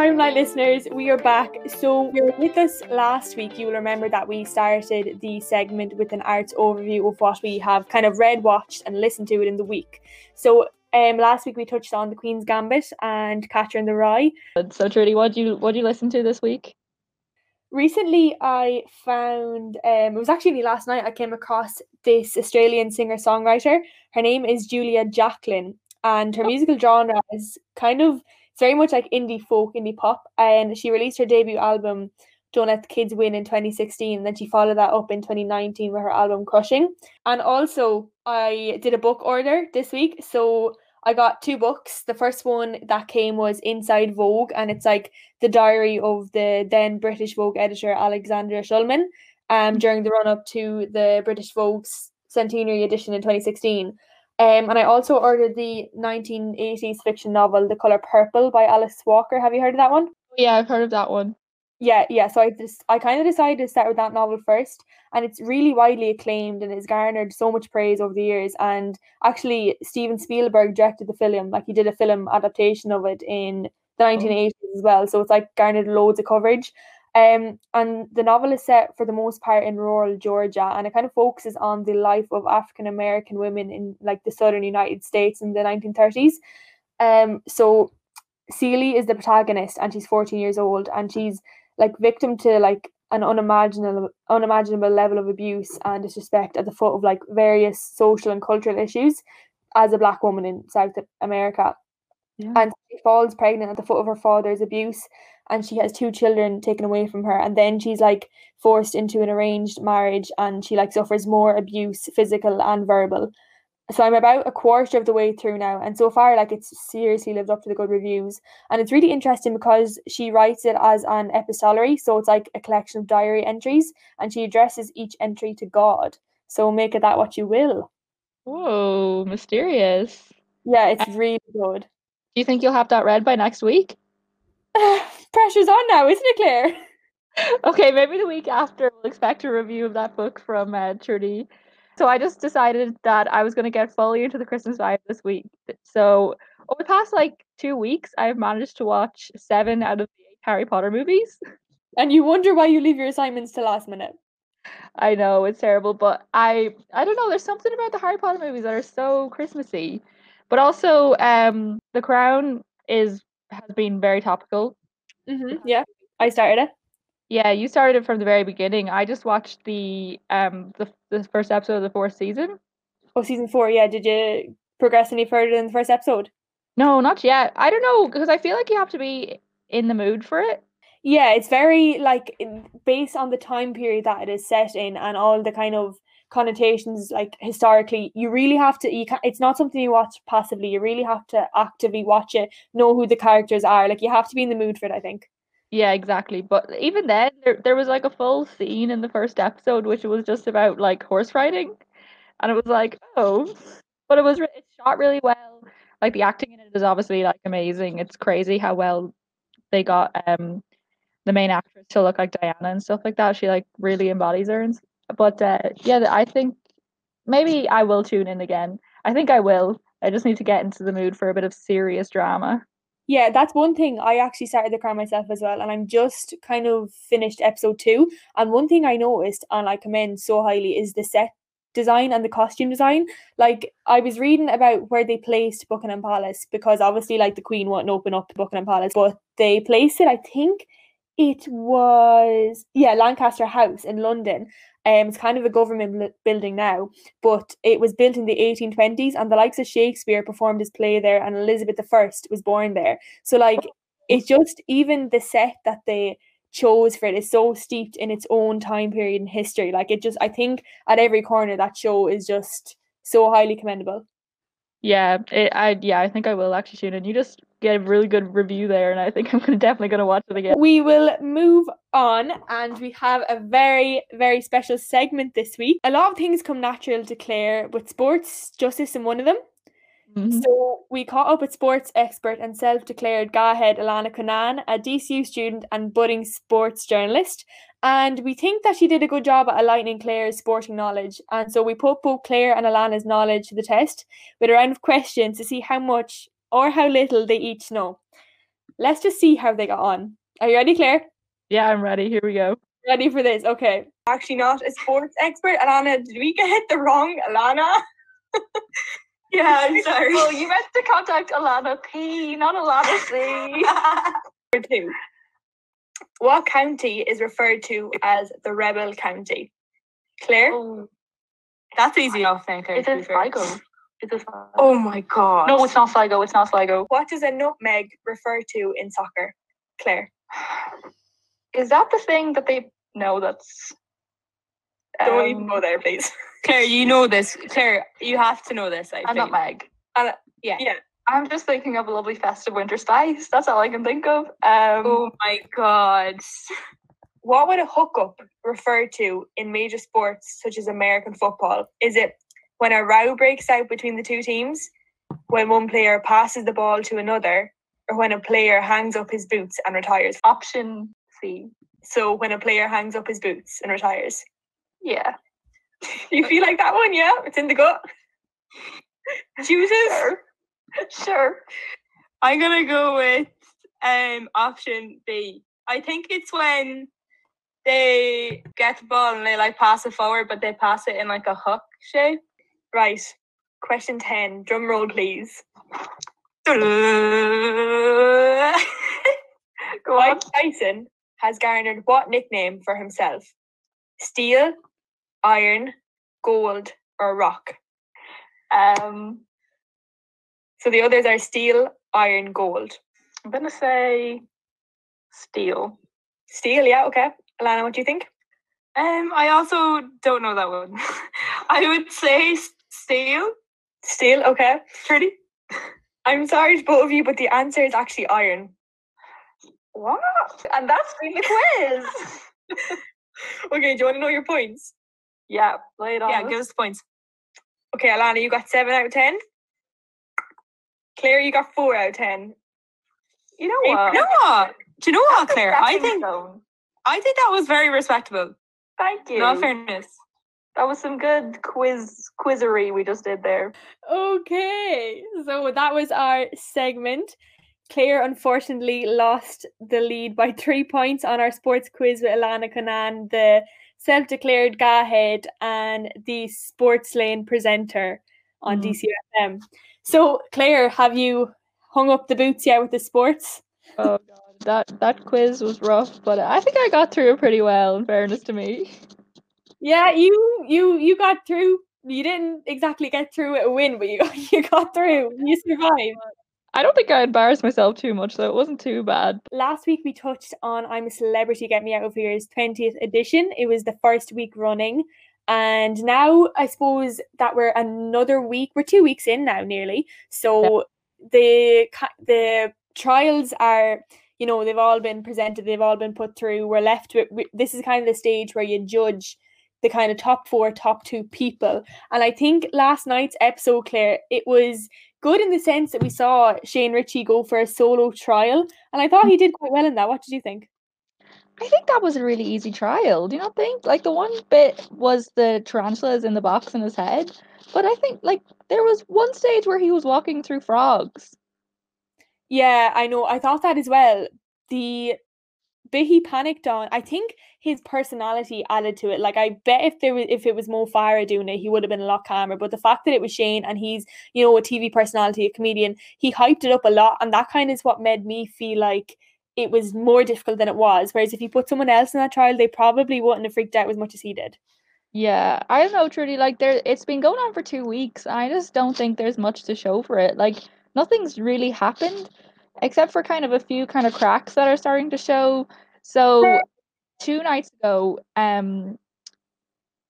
Limelight listeners, we are back. So, you were with us last week. You will remember that we started the segment with an arts overview of what we have kind of read, watched, and listened to it in the week. So, um, last week we touched on the Queen's Gambit and Catcher in the Rye. So, Trudy, what do you what do you listen to this week? Recently, I found um, it was actually last night. I came across this Australian singer songwriter. Her name is Julia Jacklin, and her musical genre is kind of very much like indie folk, indie pop. And she released her debut album Don't Let the Kids Win in 2016. And then she followed that up in 2019 with her album Crushing. And also, I did a book order this week. So I got two books. The first one that came was Inside Vogue, and it's like the diary of the then British Vogue editor Alexandra Shulman um, during the run up to the British Vogue's centenary edition in 2016. Um, and I also ordered the 1980s fiction novel The Color Purple by Alice Walker. Have you heard of that one? Yeah, I've heard of that one. Yeah, yeah. So I just I kind of decided to start with that novel first, and it's really widely acclaimed and it's garnered so much praise over the years. And actually, Steven Spielberg directed the film, like he did a film adaptation of it in the 1980s as well. So it's like garnered loads of coverage. Um, and the novel is set for the most part in rural Georgia, and it kind of focuses on the life of African American women in like the southern United States in the 1930s. Um, so Celie is the protagonist, and she's 14 years old, and she's like victim to like an unimaginable unimaginable level of abuse and disrespect at the foot of like various social and cultural issues as a black woman in South America. Yeah. And she falls pregnant at the foot of her father's abuse and she has two children taken away from her and then she's like forced into an arranged marriage and she like suffers more abuse physical and verbal so I'm about a quarter of the way through now, and so far, like it's seriously lived up to the good reviews. And it's really interesting because she writes it as an epistolary, so it's like a collection of diary entries, and she addresses each entry to God. So make it that what you will. Whoa, mysterious. Yeah, it's really good. Do you think you'll have that read by next week? Pressure's on now, isn't it, Claire? okay, maybe the week after we'll expect a review of that book from uh, Trudy. So I just decided that I was going to get fully into the Christmas vibe this week. So over the past like two weeks, I've managed to watch seven out of the eight Harry Potter movies. And you wonder why you leave your assignments to last minute. I know it's terrible, but I I don't know. There's something about the Harry Potter movies that are so Christmassy, but also um, The Crown is has been very topical. Mm-hmm, yeah, I started it. Yeah, you started it from the very beginning. I just watched the um the the first episode of the fourth season. Oh, season four. Yeah. Did you progress any further in the first episode? No, not yet. I don't know because I feel like you have to be in the mood for it. Yeah, it's very like based on the time period that it is set in and all the kind of connotations like historically you really have to you can't it's not something you watch passively you really have to actively watch it know who the characters are like you have to be in the mood for it i think yeah, exactly. But even then, there there was like a full scene in the first episode, which was just about like horse riding, and it was like, oh, but it was it's shot really well. Like the acting in it is obviously like amazing. It's crazy how well they got um the main actress to look like Diana and stuff like that. She like really embodies her. And, but uh, yeah, I think maybe I will tune in again. I think I will. I just need to get into the mood for a bit of serious drama. Yeah, that's one thing. I actually started the crown myself as well, and I'm just kind of finished episode two. And one thing I noticed, and I commend so highly, is the set design and the costume design. Like I was reading about where they placed Buckingham Palace because obviously, like the Queen wouldn't open up Buckingham Palace, but they placed it. I think it was yeah Lancaster House in London, um, it's kind of a government building now, but it was built in the 1820s, and the likes of Shakespeare performed his play there, and Elizabeth I was born there. So, like, it's just even the set that they chose for it is so steeped in its own time period in history. Like, it just, I think at every corner, that show is just so highly commendable. Yeah, it, I yeah, I think I will actually tune in. You just get a really good review there, and I think I'm gonna definitely gonna watch it again. We will move on, and we have a very very special segment this week. A lot of things come natural to Claire, with sports justice in one of them. Mm-hmm. So we caught up with sports expert and self-declared GAA head Alana Conan, a DCU student and budding sports journalist, and we think that she did a good job at aligning Claire's sporting knowledge. And so we put both Claire and Alana's knowledge to the test with a round of questions to see how much or how little they each know. let's just see how they got on. Are you ready, Claire? Yeah, I'm ready. Here we go. Ready for this? Okay. Actually, not a sports expert. Alana, did we get the wrong Alana? yeah, I'm sorry. Well, you meant to contact Alana P, not Alana C. Number two. What county is referred to as the Rebel County? Claire? oh, That's easy enough now, Claire. is it fair. Sligo? Is it Sligo? Oh my god. No, it's not Sligo. It's not Sligo. What does a nutmeg refer to in soccer? Claire? Is that the thing that they? No, that's. Don't even um, go there, please. Claire, you know this. Claire, you have to know this. I I'm not think. Meg. Yeah. Yeah. I'm just thinking of a lovely festive winter spice. That's all I can think of. Um, Oh my god. What would a hookup refer to in major sports such as American football? Is it when a row breaks out between the two teams, when one player passes the ball to another, or when a player hangs up his boots and retires? option C. So when a player hangs up his boots and retires. Yeah. You feel like that one, yeah? It's in the gut. Chooses? Sure. Sure. I'm gonna go with um option B. I think it's when they get the ball and they like pass it forward, but they pass it in like a hook shape. Right. Question 10. Drum roll, please. Go on. Mike Tyson has garnered what nickname for himself? Steel, iron, gold, or rock? Um, So the others are steel, iron, gold. I'm gonna say steel. Steel, yeah, okay. Alana, what do you think? Um, I also don't know that one. I would say steel. Steel, okay. Trudy. I'm sorry to both of you, but the answer is actually iron. What? And that's been the quiz. Okay, do you want to know your points? yeah, play it on. Yeah, us. give us the points. Okay, Alana, you got 7 out of 10. Claire, you got 4 out of 10. You know what? You know what? Do you know what, Claire? I think stone. I think that was very respectable. Thank you. In all fairness. That was some good quiz quizzery we just did there. Okay, so that was our segment. Claire unfortunately lost the lead by three points on our sports quiz with Alana Conan, the self declared GAA head and the Sports Lane presenter on Mhm. DCFM. So, Claire, have you hung up the boots yet with the sports? Oh god, that that quiz was rough, but I think I got through it pretty well. In fairness to me. Yeah, you you you got through. You didn't exactly get through with a win, but you got you got through. You survived. I don't think I embarrassed myself too much, so it wasn't too bad. last week we touched on I'm a Celebrity Get Me Out of Here's 20th edition. It was the first week running. And now I suppose that we're another week, we're two weeks in now nearly. So the the trials are, you know, they've all been presented, they've all been put through. We're left with, with this is kind of the stage where you judge the kind of top four, top two people. And I think last night's episode, Claire, it was good in the sense that we saw Shane Richie go for a solo trial, and I thought he mm. did quite well in that. What did you think? I think that was a really easy trial. Do you not think? Like the one bit was the tarantulas in the box in his head, but I think like there was one stage where he was walking through frogs. Yeah, I know. I thought that as well. The bit he panicked on, I think his personality added to it. Like I bet if there was if it was Mo Farah doing it, he would have been a lot calmer. But the fact that it was Shane and he's, you know, a TV personality, a comedian, he hyped it up a lot, and that kind of is what made me feel like it was more difficult than it was. Whereas if you put someone else in that trial, they probably wouldn't have freaked out as much as he did. Yeah, I don't know, Trudy. Like there, it's been going on for two weeks. I just don't think there's much to show for it. Like nothing's really happened, except for kind of a few kind of cracks that are starting to show. So two nights ago, um,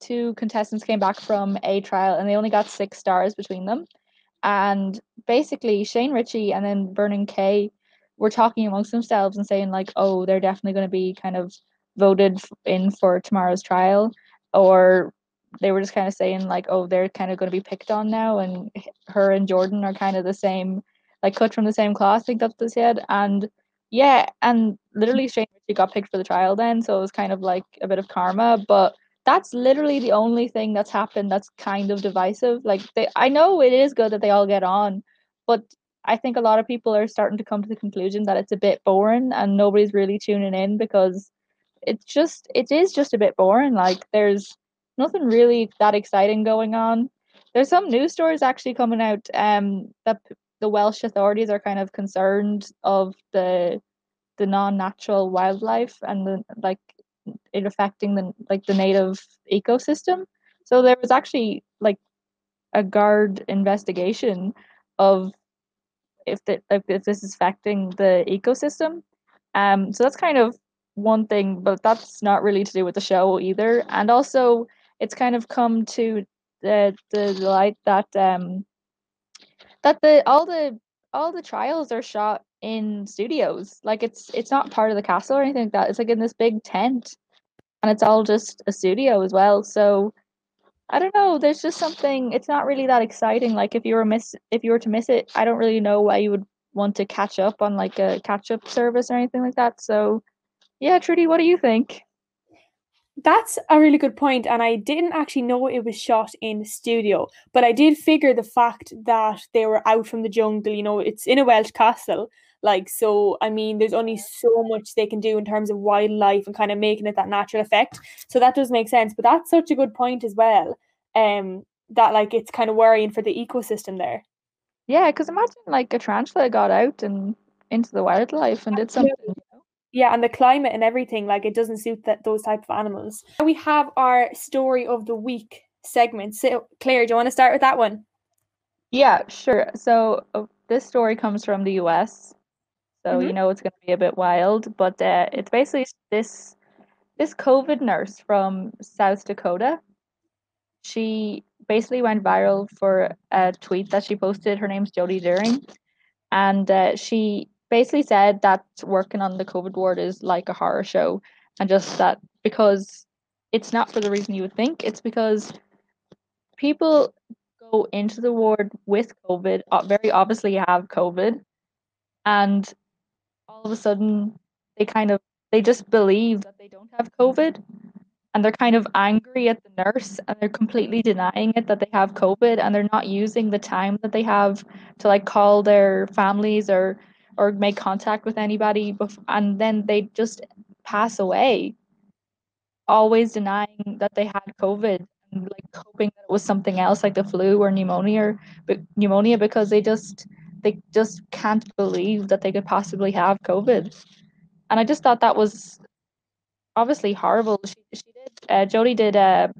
two contestants came back from a trial and they only got six stars between them. And basically, Shane Richie and then Vernon Kay were talking amongst themselves and saying like, "Oh, they're definitely going to be kind of voted in for tomorrow's trial," or they were just kind of saying like, "Oh, they're kind of going to be picked on now," and her and Jordan are kind of the same, like cut from the same cloth. I think that's what they said, and yeah, and literally Shane got picked for the trial then, so it was kind of like a bit of karma, but that's literally the only thing that's happened that's kind of divisive. Like they I know it is good that they all get on, but I think a lot of people are starting to come to the conclusion that it's a bit boring and nobody's really tuning in because it's just it is just a bit boring. Like there's nothing really that exciting going on. There's some news stories actually coming out um that the Welsh authorities are kind of concerned of the the non-natural wildlife and the like it affecting the like the native ecosystem. So there was actually like a guard investigation of if the, if this is affecting the ecosystem. Um, so that's kind of one thing, but that's not really to do with the show either. And also, it's kind of come to the the light that um that the all the all the trials are shot in studios. Like it's it's not part of the castle or anything like that. It's like in this big tent, and it's all just a studio as well. So I don't know. There's just something. It's not really that exciting. Like if you were miss, if you were to miss it, I don't really know why you would want to catch up on like a catch up service or anything like that. So, yeah, Trudy, what do you think? That's a really good point, and I didn't actually know it was shot in studio, but I did figure the fact that they were out from the jungle. You know, it's in a Welsh castle, like so. I mean, there's only so much they can do in terms of wildlife and kind of making it that natural effect. So that does make sense. But that's such a good point as well. Um, that like it's kind of worrying for the ecosystem there. Yeah, because imagine like a tarantula got out and into the wildlife and did something. Yeah, and the climate and everything, like it doesn't suit that those type of animals. We have our story of the week segment. So Claire, do you want to start with that one? Yeah, sure. So uh, this story comes from the US. So Mhm. you know it's going to be a bit wild, but uh, it's basically this this COVID nurse from South Dakota. She basically went viral for a tweet that she posted. Her name's Jodi Doering, and uh, she basically said that working on the COVID ward is like a horror show, and just that because it's not for the reason you would think. It's because people go into the ward with COVID, very obviously have COVID, and all of a sudden they kind of they just believe that they don't have COVID, and they're kind of angry at the nurse, and they're completely denying it that they have COVID, and they're not using the time that they have to like call their families or or make contact with anybody, bef- and then they just pass away, always denying that they had COVID and like hoping that it was something else like the flu or pneumonia or pneumonia because they just they just can't believe that they could possibly have COVID. And I just thought that was obviously horrible. She, she did uh, Jodi did a,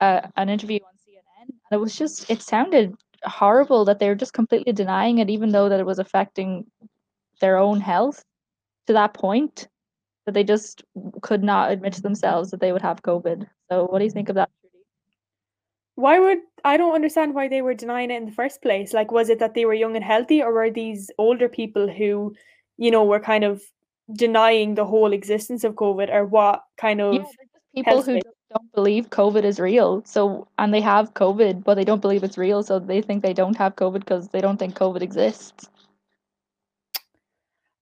a an interview on CNN and it was just it sounded horrible that they were just completely denying it even though that it was affecting their own health to that point that they just could not admit to themselves that they would have COVID. So what do you think of that? Why would I don't understand why they were denying it in the first place? Like, was it that they were young and healthy, or were these older people who, you know, were kind of denying the whole existence of COVID, or what kind of? Yeah, people who don't believe COVID is real. So and they have COVID, but they don't believe it's real, so they think they don't have COVID because they don't think COVID exists.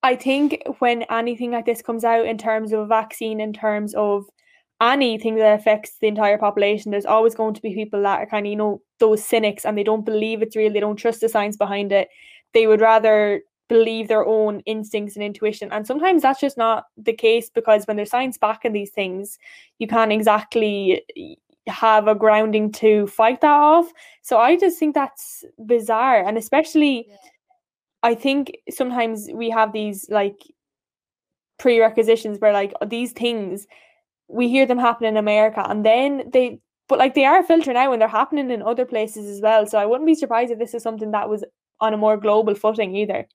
I think when anything like this comes out in terms of a vaccine, in terms of anything that affects the entire population, there's always going to be people that are kind of, you know, those cynics and they don't believe it's real, they don't trust the science behind it. They would rather believe their own instincts and intuition. And sometimes that's just not the case because when there's science backing these things, you can't exactly have a grounding to fight that off. So I just think that's bizarre. And especially I think sometimes we have these like prerequisitions where like these things we hear them happen in America and then they but like they are filtering out and they're happening in other places as well. So I wouldn't be surprised if this is something that was on a more global footing either.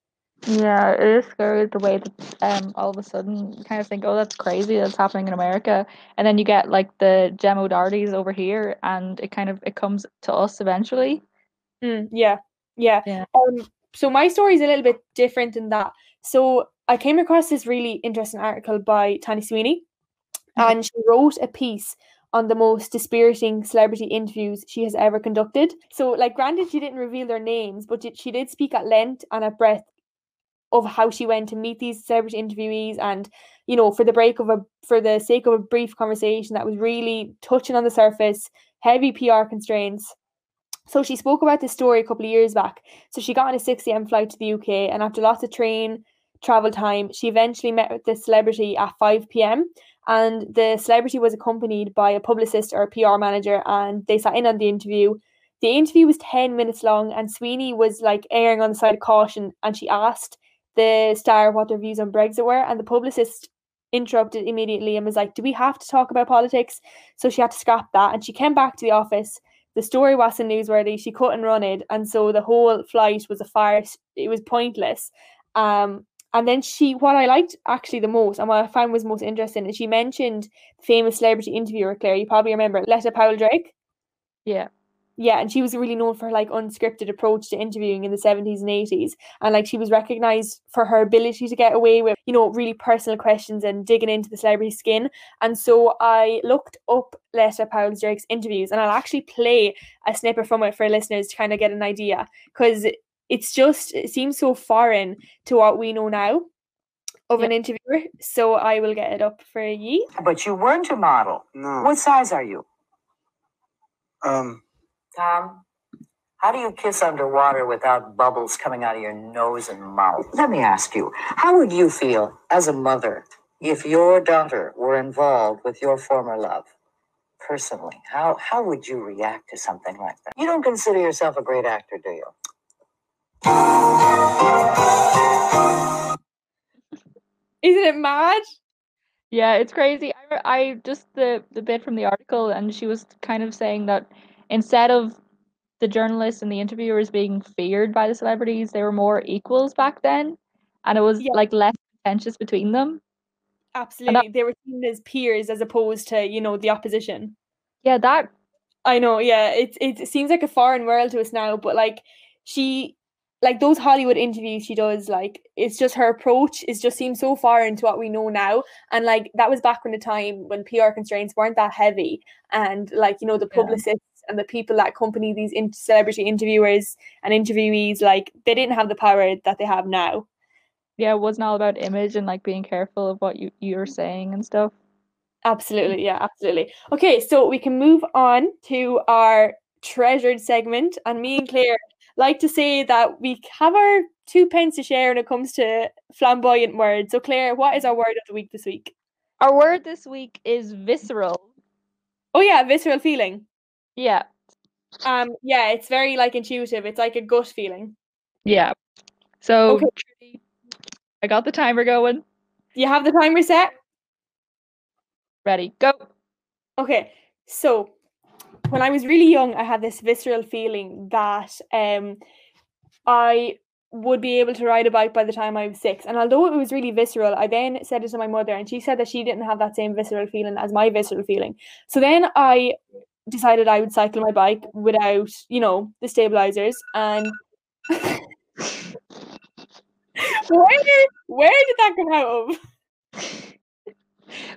Yeah, it is scary the way that um all of a sudden you kind of think, oh, that's crazy, that's happening in America, and then you get like the Gemma O'Doherty's over here, and it kind of it comes to us eventually. Mm, yeah, yeah. Yeah. Um, so my story is a little bit different in that. So I came across this really interesting article by Tanya Sweeney, Mhm. and she wrote a piece on the most dispiriting celebrity interviews she has ever conducted. So, like, granted, she didn't reveal their names, but she did speak at length and at breadth of how she went to meet these celebrity interviewees and you know for the break of a for the sake of a brief conversation that was really touching on the surface heavy pr constraints So she spoke about this story a couple of years back. So she got on a 6 a.m. flight to the UK, and after lots of train travel time, she eventually met with this celebrity at 5 p.m. And the celebrity was accompanied by a publicist or a PR manager, and they sat in on the interview. The interview was 10 minutes long, and Sweeney was like erring on the side of caution, and she asked the star what their views on Brexit were, and the publicist interrupted immediately and was like, Do we have to talk about politics? So she had to scrap that, and she came back to the office. The story wasn't newsworthy, she couldn't run it, and so the whole flight was a farce. It was pointless. Um, and then she, what I liked actually the most, and what I found was most interesting, is she mentioned the famous celebrity interviewer Claire. You probably remember Letta Powell Drake. Yeah. Yeah, and she was really known for her like unscripted approach to interviewing in the 70s and 80s. And like she was recognized for her ability to get away with, you know, really personal questions and digging into the celebrity skin. And so I looked up Letta Powell Drake's interviews and I'll actually play a snippet from it for listeners to kind of get an idea. Because it's just it seems so foreign to what we know now of an interviewer. So I will get it up for ye. But you weren't a model. No. What size are you? Um, Tom, how do you kiss underwater without bubbles coming out of your nose and mouth? Let me ask you, how would you feel as a mother if your daughter were involved with your former love? Personally, how, how would you react to something like that? You don't consider yourself a great actor, do you? Isn't it mad? Yeah, it's crazy. I, I just the the bit from the article, and she was kind of saying that instead of the journalists and the interviewers being feared by the celebrities, they were more equals back then, and it was Yeah. like less contentious between them. Absolutely. They were seen as peers as opposed to, you know, the opposition. Yeah, that I know, yeah. It it seems like a foreign world to us now, but like she like those Hollywood interviews she does, like it's just her approach is just seems so far into what we know now. And like that was back when the time when PR constraints weren't that heavy and like, you know, the Yeah. publicists and the people that accompany these in- celebrity interviewers and interviewees, like they didn't have the power that they have now. yeah, it wasn't all about image and like being careful of what you you're saying and stuff. Absolutely, yeah, absolutely. Okay, so we can move on to our treasured segment, and me and Claire like to say that we have our two pence to share when it comes to flamboyant words. So, Claire, what is our word of the week this week? Our word this week is visceral. Oh yeah, visceral feeling. Yeah, Um, yeah, it's very like intuitive. It's like a gut feeling. yeah. So Okay. I got the timer going. You have the timer set? Ready, go. Okay, so when I was really young, I had this visceral feeling that um, I would be able to ride a bike by the time I was six. And although it was really visceral, I then said it to my mother, and she said that she didn't have that same visceral feeling as my visceral feeling. So then I decided I would cycle my bike without, you know, the stabilizers. And where where did that come out of?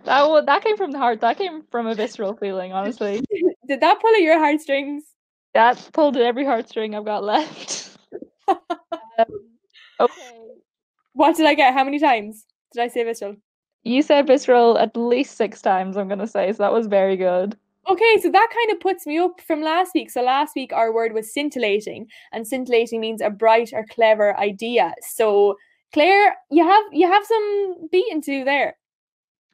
That one, that came from the heart. That came from a visceral feeling, honestly. Did that pull at your heartstrings? That pulled at every heartstring I've got left. um, okay. What did I get? How many times did I say visceral? You said visceral at least six times, I'm gonna say, so that was very good. Okay, so that kind of puts me up from last week. So last week our word was scintillating, and scintillating means a bright or clever idea. So Claire, you have you have some beating to do there.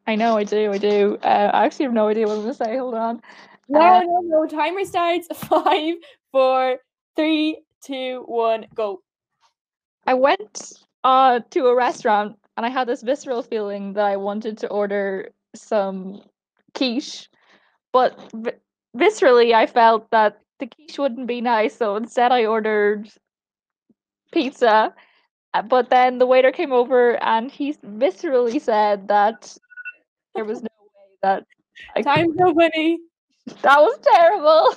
I know, I do, I do. Uh, I actually have no idea what I'm gonna say. Hold on. No, Uh, no, no. Timer starts. Five, four, three, two, one, go. I went uh, to a restaurant and I had this visceral feeling that I wanted to order some quiche, but vi- viscerally I felt that the quiche wouldn't be nice, so instead I ordered pizza. Uh, But then the waiter came over and he viscerally said that there was no way that I could- Time's so funny. that was terrible.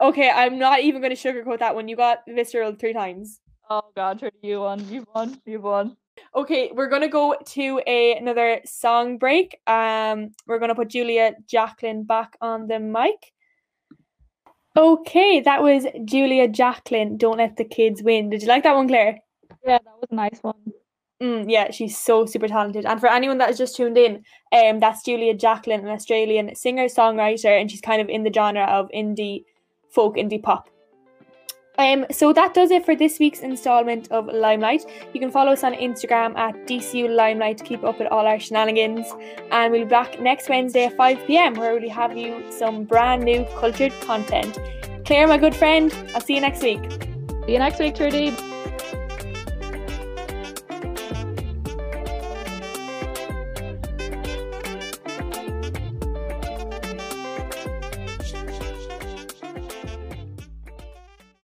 Okay, I'm not even going to sugarcoat that one. You got visceral three times. Oh god, you won, you won, you won. Okay, we're gonna go to a, another song break. Um, we're gonna put Julia Jacklin back on the mic. Okay, that was Julia Jacklin. Don't let the kids win. Did you like that one, Claire? Yeah, that was a nice one. Mm, yeah, she's so super talented. And for anyone that has just tuned in, um, that's Julia Jacklin, an Australian singer songwriter, and she's kind of in the genre of indie folk, indie pop. Um, so that does it for this week's installment of Limelight. You can follow us on Instagram at DCU Limelight to keep up with all our shenanigans. And we'll be back next Wednesday at 5 pm where we'll have you some brand new cultured content. Claire, my good friend, I'll see you next week. See you next week, Trudy.